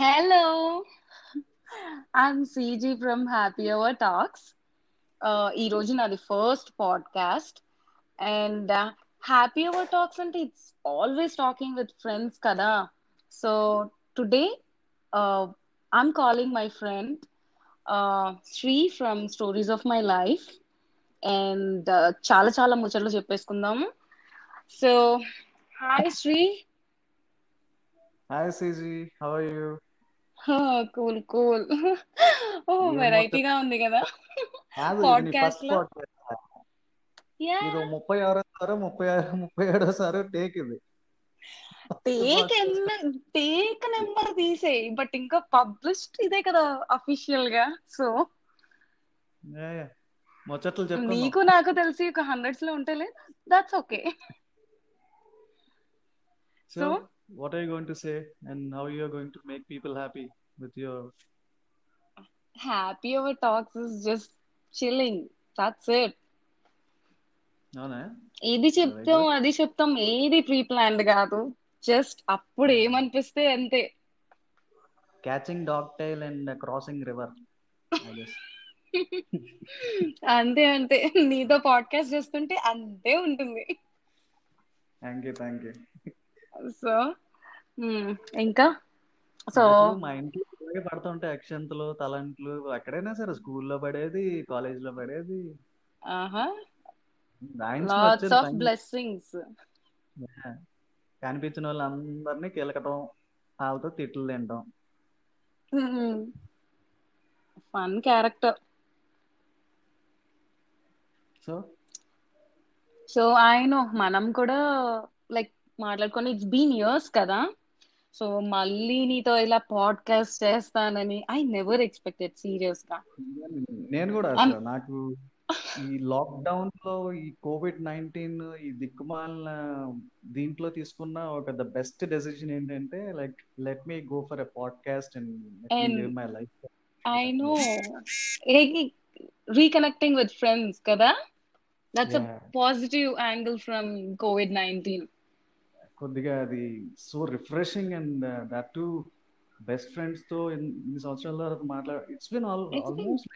Hello, I'm CG from Happy Hour Talks. Uh, ఈ రోజు నాది first podcast and happy hour talks అంటే it's always talking with friends కదా. So today I'm calling my friend Shri from stories of my life and చాలా చాలా ముచ్చట్లు చెప్పేసుకుందాము so hi Shri Hi CG, how are you? Cool cool. ఓ వెరైటీగా ఉంది కదా. పాడ్కాస్ట్లో. Podcast yeah. ఇది ముప్పై ముప్పై ఆరు ముప్పై ఏడోసారి టేక్ ఇది. టేక్ టేక్ నెంబర్ తీసేయి. బట్ ఇంకా పబ్లిష్డ్ ఇదే కదా అఫీషియల్గా సో ముచ్చట్లు చెప్పుకుందాం. నీకు నాకు తెలిసి ఒక హండ్రెడ్స్లో ఉంటేలే that's okay so you going to say and how you are going to make people happy with your happy hour talks is just chilling that's it అవునా? ఇది వెరీ చెప్తాం అది చెప్తాం. ఏది ప్రీ ప్లాన్డ్ కాదు. జస్ట్ అప్పుడు ఏమనిపిస్తే అంతే. Catching dog tail and crossing river అంతే అంతే. నీతో పాడ్కాస్ట్ చేస్తుంటే అంతే ఉంటుంది. Thank you thank you so ఇంకా? సో మా ఇంట్లో పడుతుంటాయి అక్షంతలు తలంట్లు. ఎక్కడైనా సరే స్కూల్లో పడేది పడేది. లాట్స్ ఆఫ్ పైన బ్లెస్సింగ్స్ Yeah. కనిపించిన వాళ్ళందరినీ కిలకటం వాళ్ళతో తిట్లు తినటం ఫన్ క్యారెక్టర్ సో? సో ఆయన మనం కూడా మాట్లాడుకొని ఇట్స్ బీన్ ఇయర్స్ కదా. సో మళ్ళీ నీతో ఇలా పాడ్కాస్ట్ చేస్తానని ఐ నెవర్ ఎక్స్పెక్టెడ్ సీరియస్గా నేను కూడా నాకు ఈ లాక్డౌన్లో ఈ కోవిడ్ నైన్టీన్ ఈ దిక్కుమాలిన దీంట్లో తీసుకున్న ఒక ద బెస్ట్ డెసిషన్ ఏంటంటే like let me go for a podcast and live my life I know reconnecting with friends కదా. That's a positive angle from COVID nineteen కొద్దిగా అది so refreshing and that to best ఫ్రెండ్స్తో ఇన్- ఇన్ని సంవత్సరాల తర్వాత మాట్లాడ it's been all almost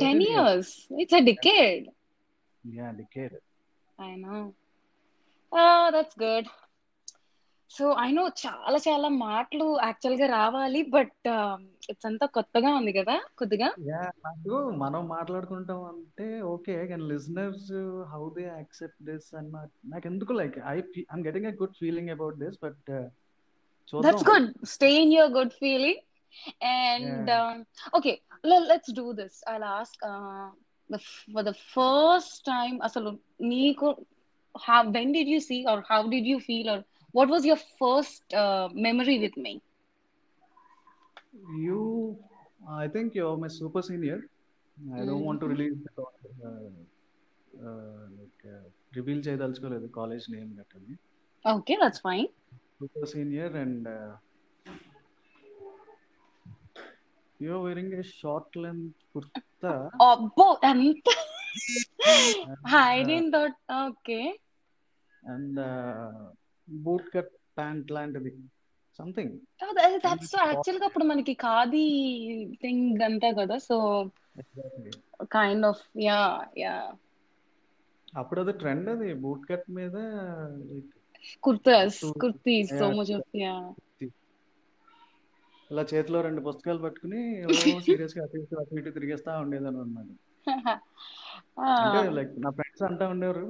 ten years it's a decade yeah decade I know that's good so I know చాలా చాలా మాటలు యాక్చువల్గా రావాలి బట్ ఇట్స్ అంతా కొత్తగా ఉంది కదా కొద్దిగా? యా నాకు మనం మాట్లాడుకుంటాం అంటే ఓకే కానీ listeners how they accept this and నాకు ఎందుకు like I I'm getting a good feeling about this but that's good stay in your good feeling and yeah okay let's do this I ask for the first time అసలు నీకు how when did you see or how did you feel or what was your first uh, memory with me? You I think you are my super senior I don't want to Mhm. Release like reveal చేయదలుచుకోలేదు college name గట్టని okay that's fine. Super senior and you are wearing a short length kurta అబ్బో ఎంత I and didn't thought okay. And boot cut pant లాంటిది. Something. that's so actually అప్పుడు మనకి khadi thing అంతా కదా so kind of yeah yeah అప్పుడు అది trend అది బూట్ కట్ మీద kurtas kurtis so much of yeah ఇలా చేతిలో రెండు పుస్తకాలు పట్టుకుని సీరియస్గా అటు ఇటు అటు ఇటు తిరిగేస్తా ఉండేదాన్ని అనమాట అంటే లైక్ నా ఫ్రెండ్స్ అంటా ఉండేవారు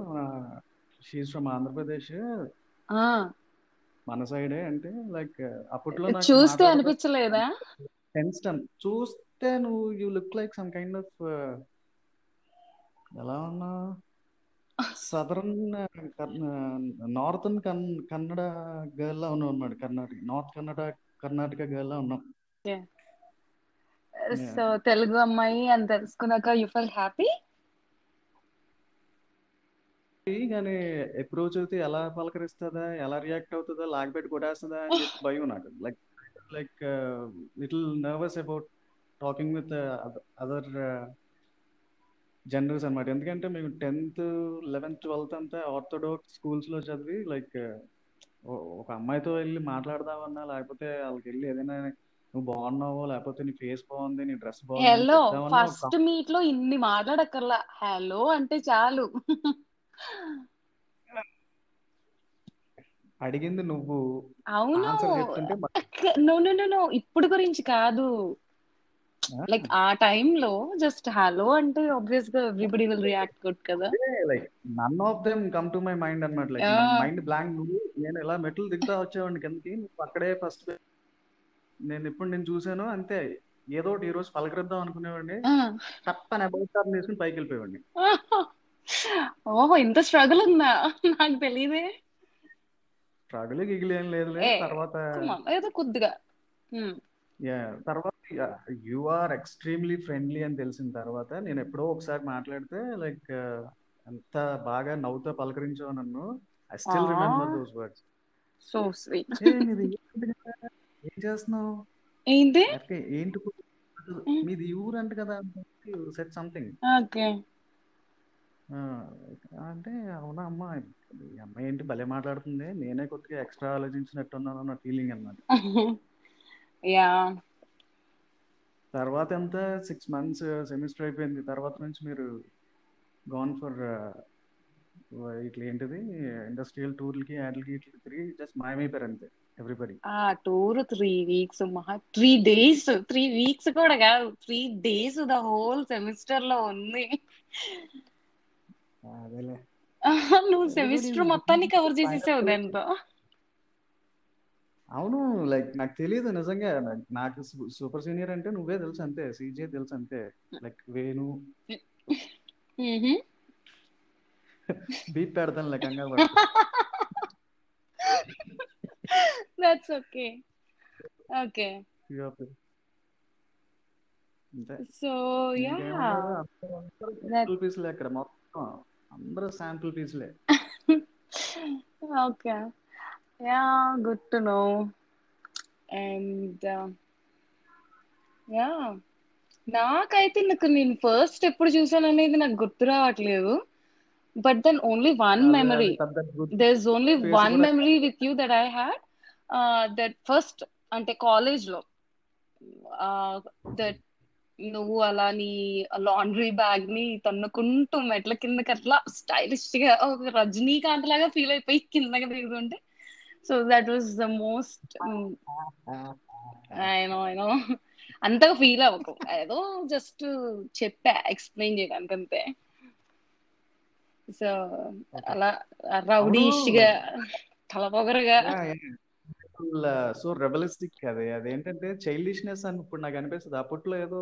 షీస్ ఫ్రమ్ ఆంధ్రప్రదేశ్ మన సైడే అంటే లైక్ అప్పట్లో చూస్తే అనిపించలేదా? టెన్షన్ చూస్తే నువ్వు you look like some kind of ఎలా ఉన్నా సదరన్ నార్థన్ కన్ కన్నడ గర్ల్ లా ఉన్నావు అన్నమాట కర్ణాటక నార్త్ కన్నడ కర్ణాటక గర్ల్ లా ఉన్నాం సో తెలుగు అమ్మాయి అని తెలుసుకున్నాక యూ ఫెల్ హ్యాపీ కానీ ఎప్పుడు చూస్తే ఎలా పలకరిస్తుందా ఎలా రియాక్ట్ అవుతుందా లాగపెట్టి కొట్టేస్తుందా అని చెప్పి భయం నాకు. Like like little nervous about talking with other generals అనమాట ఎందుకంటే మేము టెన్త్ లెవెన్త్ ట్వెల్త్ అంతా ఆర్థోడాక్స్ స్కూల్స్లో చదివి లైక్ ఒక అమ్మాయితో వెళ్ళి మాట్లాడదామన్నా లేకపోతే వాళ్ళకి వెళ్ళి ఏదైనా నువ్వు బాగున్నావో లేకపోతే నీ ఫేస్ బాగుంది నీ డ్రెస్ బాగుంది హలో ఫస్ట్ మీట్లో ఇన్ని మాట్లాడక్కర్లా. హలో అంటే చాలు. అడిగింది నువ్వు అవును. నో ఇప్పుడు గురించి కాదు. లైక్ ఆ టైంలో జస్ట్ హలో అంటే ఆబ్వియస్గా ఎవ్రీబడి విల్ రియాక్ట్ గుడ్ కదా like none of them come to my mind అన్నమాట. లైక్ మైండ్ బ్లాంక్ నువ్వు నేను ఇలా మెట్లు దిగుతా వచ్చేవాడిని కిందకి నువ్వు అక్కడే ఫస్ట్ నేను ఇప్పుడు నేను చూసాను అంతే. ఏదో ఒకటి ఈ రోజు పలకరిద్దాం అనుకునేవాడిని. తప్పని అబౌట్ టర్న్ తీసుకుని పైకి వెళ్ళిపోయేవాడిని. ఓహో ఇంత స్ట్రగుల్ ఉందా? నాకు తెలియదే స్ట్రగుల్ గిగిలి ఏం లేదులే తర్వాత ఏదో కొద్దిగా. తర్వాత యు ఆర్ ఎక్స్ట్రీమ్లీ ఫ్రెండ్లీ అని తెలిసిన తర్వాత నేను ఎప్పుడో ఒకసారి మాట్లాడితే లైక్ ఎంత బాగా నవ్వుతో పలకరించావు నన్ను I still remember those words so sweet ఏ చేస్తున్నావు? ఏంటి? ఏంటి మీది ఈ ఊరంట కదా సెట్ సంథింగ్. ఓకే. అంటే అవునా అమ్మా ఈ అమ్మాయి ఏంటి భలే మాట్లాడుతుంది. నేనే కొద్దిగా ఎక్స్ట్రా ఆలోచించినట్టున్నాను అన్న ఫీలింగ్ అన్నమాట యా. తర్వాత ఎంత? సిక్స్ మంత్స్ సెమిస్టర్ అయిపోయింది. తర్వాత నుంచి మీరు గాన్ ఫర్ ఇట్లా ఏంటిది? ఇండస్ట్రియల్ టూర్లకి వాటికి ఇట్లా తిరిగి జస్ట్ మాయమైపోయారు అంతే ఎవ్రీబడి ఆ టూర్ త్రీ వీక్స్ మహా త్రీ డేస్ త్రీ వీక్స్ కూడా కాదు త్రీ డేస్ ద హోల్ సెమిస్టర్లో ఉంది. అదేలే నువ్వు సెమిస్టర్ మొత్తాన్ని కవర్ చేసేసావు దాంతో అవును లైక్ నాకు తెలియదు నిజంగా నాకు సూపర్ సీనియర్ అంటే నువ్వే తెలుసు అంతే సీజే తెలుసు అంతే లైక్ వేణు బీప్ పెడతాను లైక్ కంగారు. That's okay okay so yeah అక్కడ మొత్తం అందరూ sample పీసులే okay. Yeah good to know. And yeah. నాకైతే నాకు నేను ఫస్ట్ ఎప్పుడు చూసాను అనేది నాకు గుర్తు రావట్లేదు. But then only one memory. అది పెద్ద గుర్తు there's only ఫేస్ one కూడా. memory with you that I had uh, that first అంటే college లో uh, that నువ్వు అలా నీ లాండ్రీ బ్యాగ్ని తన్నుకుంటూ మెట్ల కిందకి అట్లా స్టైలిష్గా ఒక రజనీకాంత్ లాగా ఫీల్ అయిపోయి కిందకి దిగుతుంటే so that was the most I know I know అంతగా ఫీల్ అవ్వకు. ఏదో జస్ట్ చెప్పా ఎక్స్ప్లెయిన్ చేయడానికి అంతే సో అలా రౌడీష్గా తలపొగరగా. సో రెబలిస్టిక్ అది. అదేంటంటే చైల్డిష్నెస్ అని ఇప్పుడు నాకు అనిపిస్తుంది. అప్పట్లో ఏదో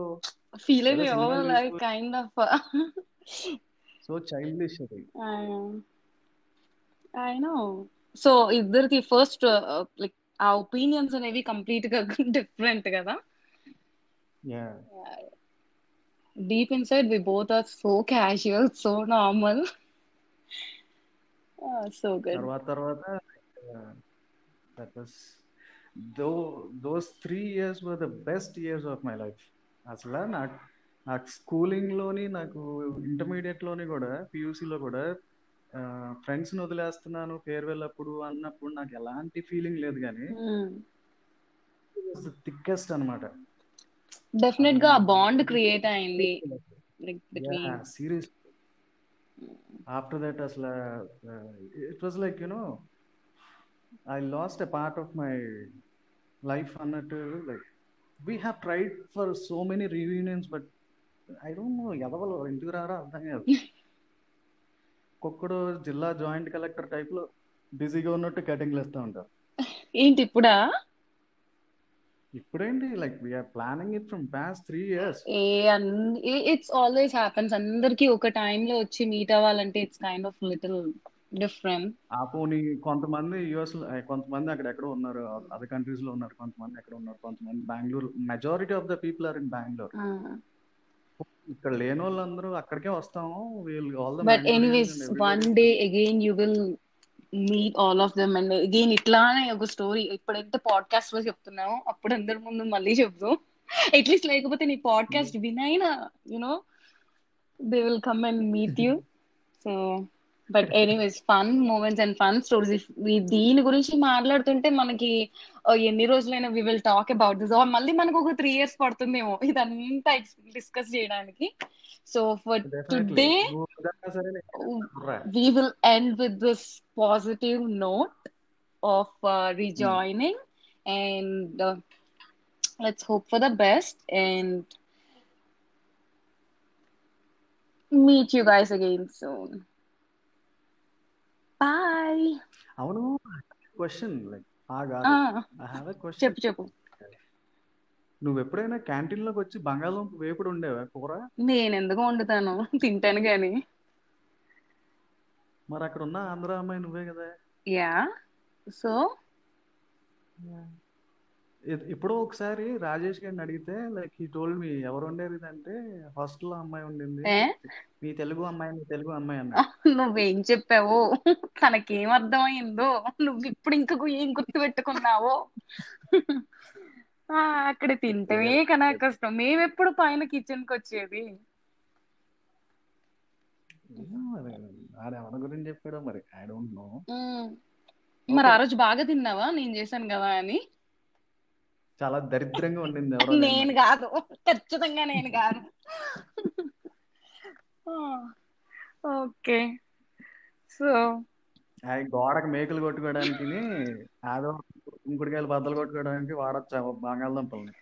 feel kind of so childish అది. ఐ నో సో ఇద్దరికి ఫస్ట్ లైక్ ఆ ఒపీనియన్స్ అనేవి కంప్లీట్గా డిఫరెంట్ కదా? Yeah deep inside we both are so casual so normal so good తర్వాత తర్వాత that was though those three years were the best years of my life అసలు నాకు నాకు స్కూలింగ్లోని నాకు ఇంటర్మీడియట్లోని కూడా పియూసీలో కూడా ఫ్రెండ్స్ని వదిలేస్తున్నాను ఫేర్వెల్ అప్పుడు అన్నప్పుడు నాకు ఎలాంటి ఫీలింగ్ లేదు కానీ థిక్కెస్ట్ అనమాట డెఫినెట్గా బాండ్ క్రియేట్ అయింది. Yeah between serious after that అసలు it was like you know I lost a part of my life అన్నట్టు like we have tried for so many reunions but I don't know ఎదవలు ఎందుకు రారా అర్థం కాదు. ఒక్కొక్కడు జిల్లా జాయింట్ కలెక్టర్ టైప్లో బిజీగా ఉన్నట్టు కటింగ్లు ఇస్తూ ఉంటారు. ఏంటి ఇప్పుడా? ఇప్పుడేంటి like we're planning it from past three years A it's always happens అందరికి ఒక time లో వచ్చి మీట్ అవ్వాలంటే it's kind of little different ఆ పోనీ కొంతమంది యుఎస్ కొంతమంది అక్కడ ఎక్కడో ఉన్నారు అదర్ కంట్రీస్లో ఉన్నారు కొంతమంది ఎక్కడ ఉన్నారు కొంతమంది Bengaluru majority of the people are in Bengaluru ఇక్కడ లేని వాళ్ళందరూ అక్కడికే వస్తాము we'll all the but anyways one day again you will meet all of them and again ఇట్లానే ఒక స్టోరీ ఇప్పుడైతే పాడ్కాస్ట్లో చెప్తున్నావు అప్పుడు అందరి ముందు మళ్ళీ చెప్తాం. అట్లీస్ట్ లేకపోతే నీ podcast వినైనా you know they will come and meet you so but anyways fun moments and fun stories దీని గురించి మాట్లాడుతుంటే మనకి ఆ, ఎన్ని రోజులైనా we will talk about this మళ్ళీ మనకు ఒక త్రీ ఇయర్స్ పడుతుందేమో. ఇదంతా డిస్కస్ చేయడానికి. సో ఫర్ డెఫినెట్లీ టుడే నువ్వు వద్దన్నా సరే నేను కుర్రా. we will end with this positive note of uh, rejoining. And uh, let's hope for the best and meet you guys again soon. Bye. అవును question like ఆగా I have a question చెప్పు చెప్పు నువ్వు ఎప్పుడైనా క్యాంటీన్లోకి వచ్చి బంగాళదుంప వేపుడు ఉండేవా కూర? నేను ఎందుకు వండుతాను? తింటాను కానీ మరి అక్కడ ఉన్న ఆంధ్ర అమ్మాయి నువ్వే కదా. యా. సో? ఎప్పుడో ఒకసారి రాజేష్ గారిని అడిగితే లైక్ ఈ టోల్డ్ మీ ఎవరు వండారు ఇదంటే హాస్టల్లో అమ్మాయి ఉండింది. మీ తెలుగు అమ్మాయి మీ తెలుగు అమ్మాయి అన్నాడు. నువ్వేం చెప్పావో? తనకేం అర్థమైందో? నువ్వు ఇప్పుడు ఇంకా ఏం గుర్తు పెట్టుకున్నావో అక్కడ తింటమే కన్నా కష్టం. మేమెప్పుడు పైన కిచెన్కి వచ్చేది గురించి చెప్పాడో మరి? I don't know. మరి ఆ రోజు బాగా తిన్నావా? నేను చేశాను కదా అని. చాలా దరిద్రంగా ఉండింది ఎవరో నేను కాదు. ఖచ్చితంగా నేను కాదు. ఓకే. సో ఆ గోడకు మేకులు కొట్టుకోవడానికి ఆదో ఇంకుడికాయలు బద్దలు కొట్టుకోవడానికి వాడచ్చు బంగాళదుంపల్ని.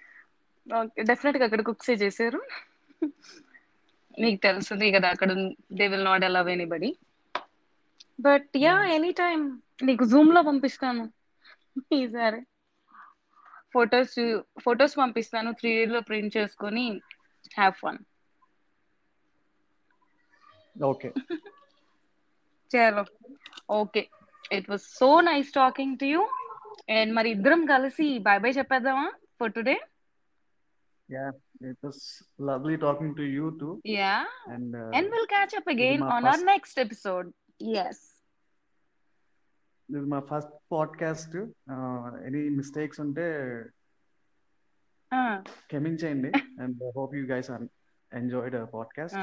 ఓకే. డెఫినెట్గా అక్కడ కుక్సే చేశారు. నీకు తెలుస్తుంది కదా అక్కడ they will not allow anybody but yeah any time నీకు జూమ్లో పంపిస్తాను. ఈసారి ఫొటోస్ ఫొటోస్ పంపిస్తాను త్రీ లో ప్రింట్ చేసుకొని హ్యావ్ ఫన్. ఓకే. చలో. Okay. It was so nice talking to you and మరి ఇద్దరం కలిసి bye bye చెప్పేద్దామా for today yeah it was lovely talking to you too yeah and and will catch up again on first next episode yes ఇది మా first podcast any mistakes ఉంటే క్షమించేయండి and hope you guys enjoyed podcast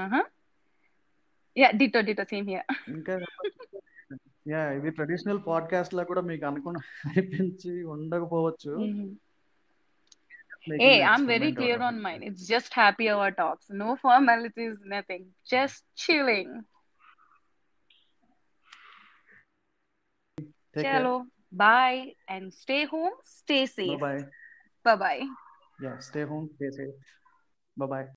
yeah ditto ditto same here ఇంకా yeah ఇది traditional podcast లా కూడా మీకు అనుకున్న అనిపించి ఉండకపోవచ్చు. Hey, making an I'm very experiment clear out of on it. mine. It's just happy hour talks. No formalities, nothing. Just chilling. Take care. Bye and stay home, stay safe. Bye bye. Bye bye. Yeah, stay home, stay safe. Bye bye.